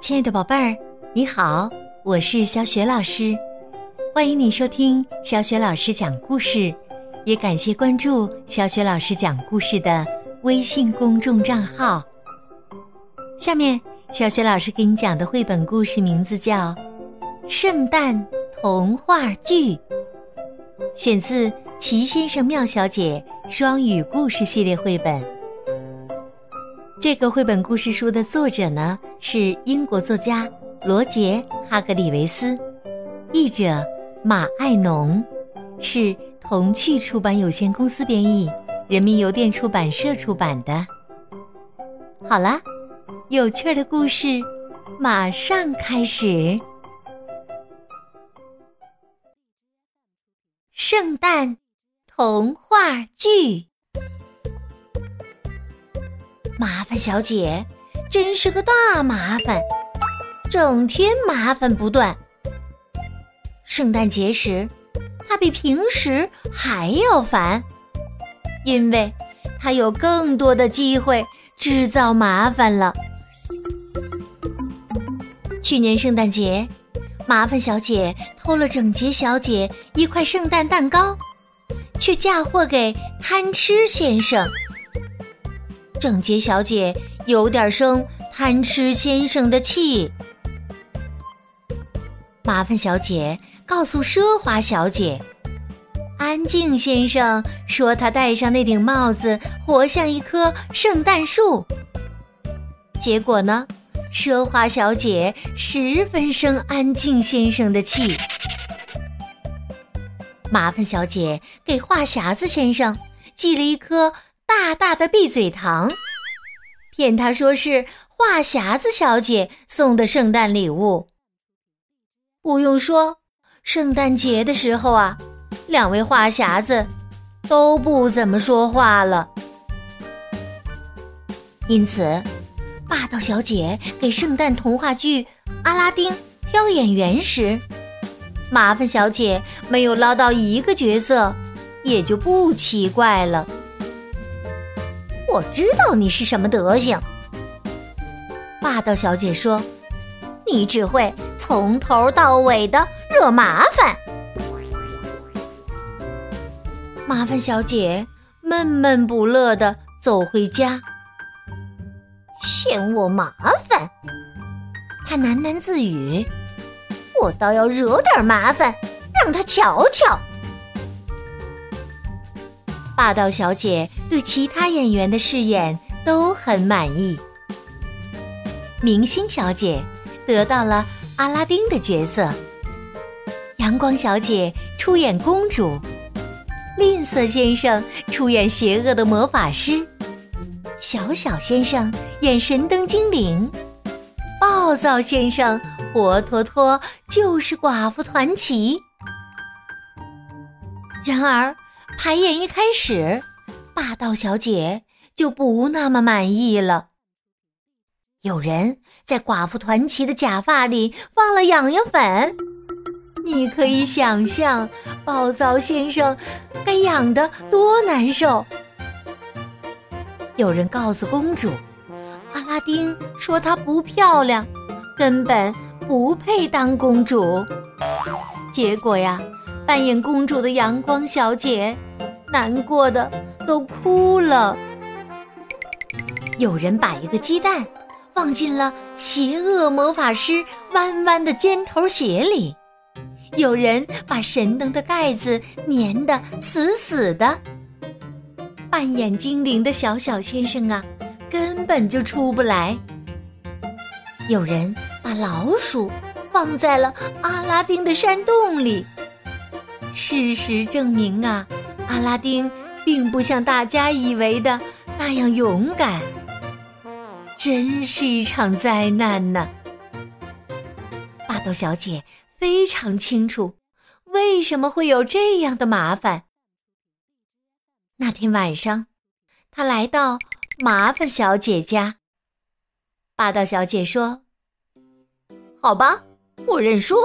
亲爱的宝贝儿，你好，我是小雪老师，欢迎你收听小雪老师讲故事，也感谢关注小雪老师讲故事的微信公众账号。下面，小雪老师给你讲的绘本故事名字叫《圣诞童话剧》，选自《奇先生妙小姐》双语故事系列绘本。这个绘本故事书的作者呢是英国作家罗杰·哈格里维斯，译者马爱农，是童趣出版有限公司编译，人民邮电出版社出版的。好啦，有趣的故事马上开始。圣诞童话剧。麻烦小姐真是个大麻烦，整天麻烦不断。圣诞节时，她比平时还要烦，因为她有更多的机会制造麻烦了。去年圣诞节，麻烦小姐偷了整洁小姐一块圣诞蛋糕，却嫁祸给贪吃先生。整洁小姐有点生贪吃先生的气。麻烦小姐告诉奢华小姐，安静先生说他戴上那顶帽子活像一棵圣诞树。结果呢，奢华小姐十分生安静先生的气。麻烦小姐给话匣子先生寄了一颗。大大的闭嘴糖，骗他说是话匣子小姐送的圣诞礼物。不用说，圣诞节的时候啊，两位话匣子都不怎么说话了。因此，霸道小姐给圣诞童话剧《阿拉丁》挑演员时，麻烦小姐没有捞到一个角色，也就不奇怪了。我知道你是什么德行，霸道小姐说：“你只会从头到尾的惹麻烦。”麻烦小姐闷闷不乐的走回家，嫌我麻烦，她喃喃自语：“我倒要惹点麻烦，让他瞧瞧。”霸道小姐对其他演员的饰演都很满意。明星小姐得到了阿拉丁的角色，阳光小姐出演公主，吝啬先生出演邪恶的魔法师，小小先生演神灯精灵，暴躁先生活脱脱就是寡妇团旗。然而。排演一开始，霸道小姐就不那么满意了。有人在寡妇团旗的假发里放了痒痒粉，你可以想象暴躁先生该痒得多难受。有人告诉公主，阿拉丁说她不漂亮，根本不配当公主。结果呀。扮演公主的阳光小姐，难过的都哭了。有人把一个鸡蛋放进了邪恶魔法师弯弯的尖头鞋里，有人把神灯的盖子粘得死死的。扮演精灵的小小先生啊，根本就出不来。有人把老鼠放在了阿拉丁的山洞里。事实证明啊，阿拉丁并不像大家以为的那样勇敢，真是一场灾难呢。霸道小姐非常清楚为什么会有这样的麻烦。那天晚上，她来到麻烦小姐家。霸道小姐说：“好吧，我认输。”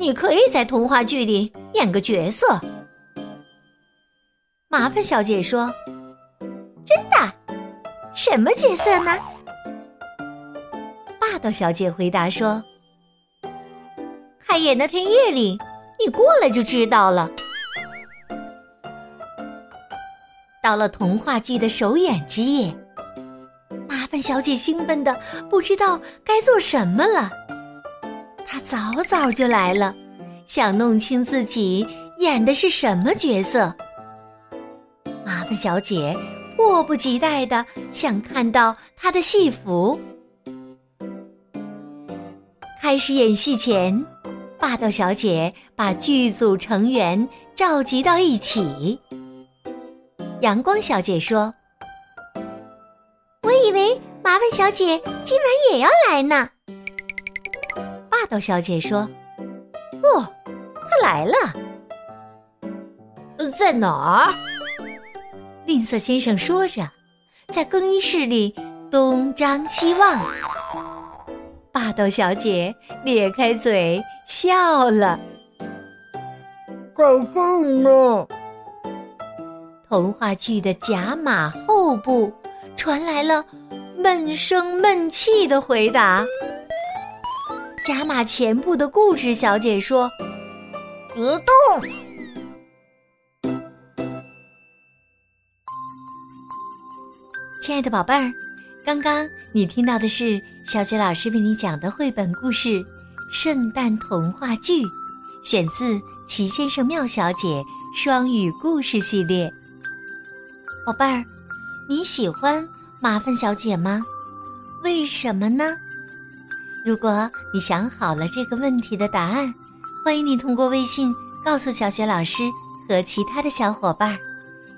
你可以在童话剧里演个角色。麻烦小姐说：“真的？什么角色呢？”霸道小姐回答说：“开演那天夜里，你过来就知道了。”到了童话剧的首演之夜，麻烦小姐兴奋的不知道该做什么了。他早早就来了，想弄清自己演的是什么角色。麻烦小姐迫不及待的想看到她的戏服。开始演戏前，霸道小姐把剧组成员召集到一起。阳光小姐说：“我以为麻烦小姐今晚也要来呢。”霸道小姐说：“哦，他来了。在哪儿？”吝啬先生说着，在更衣室里东张西望。霸道小姐咧开嘴笑了：“在这儿呢。”童话剧的甲马后部传来了闷声闷气的回答。甲马前部的固执小姐说：“别动。”亲爱的宝贝儿，刚刚你听到的是小雪老师为你讲的绘本故事《圣诞童话剧》，选自《齐先生妙小姐》双语故事系列。宝贝儿，你喜欢麻烦小姐吗？为什么呢？如果你想好了这个问题的答案，欢迎你通过微信告诉小雪老师和其他的小伙伴。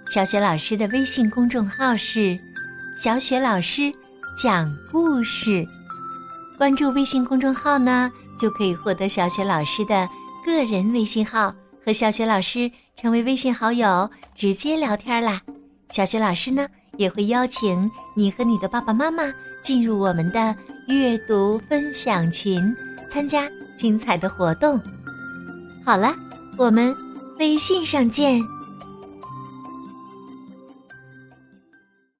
小雪老师的微信公众号是“小雪老师讲故事”，关注微信公众号呢，就可以获得小雪老师的个人微信号，和小雪老师成为微信好友，直接聊天啦。小雪老师呢，也会邀请你和你的爸爸妈妈进入我们的阅读分享群，参加精彩的活动。好了，我们微信上见。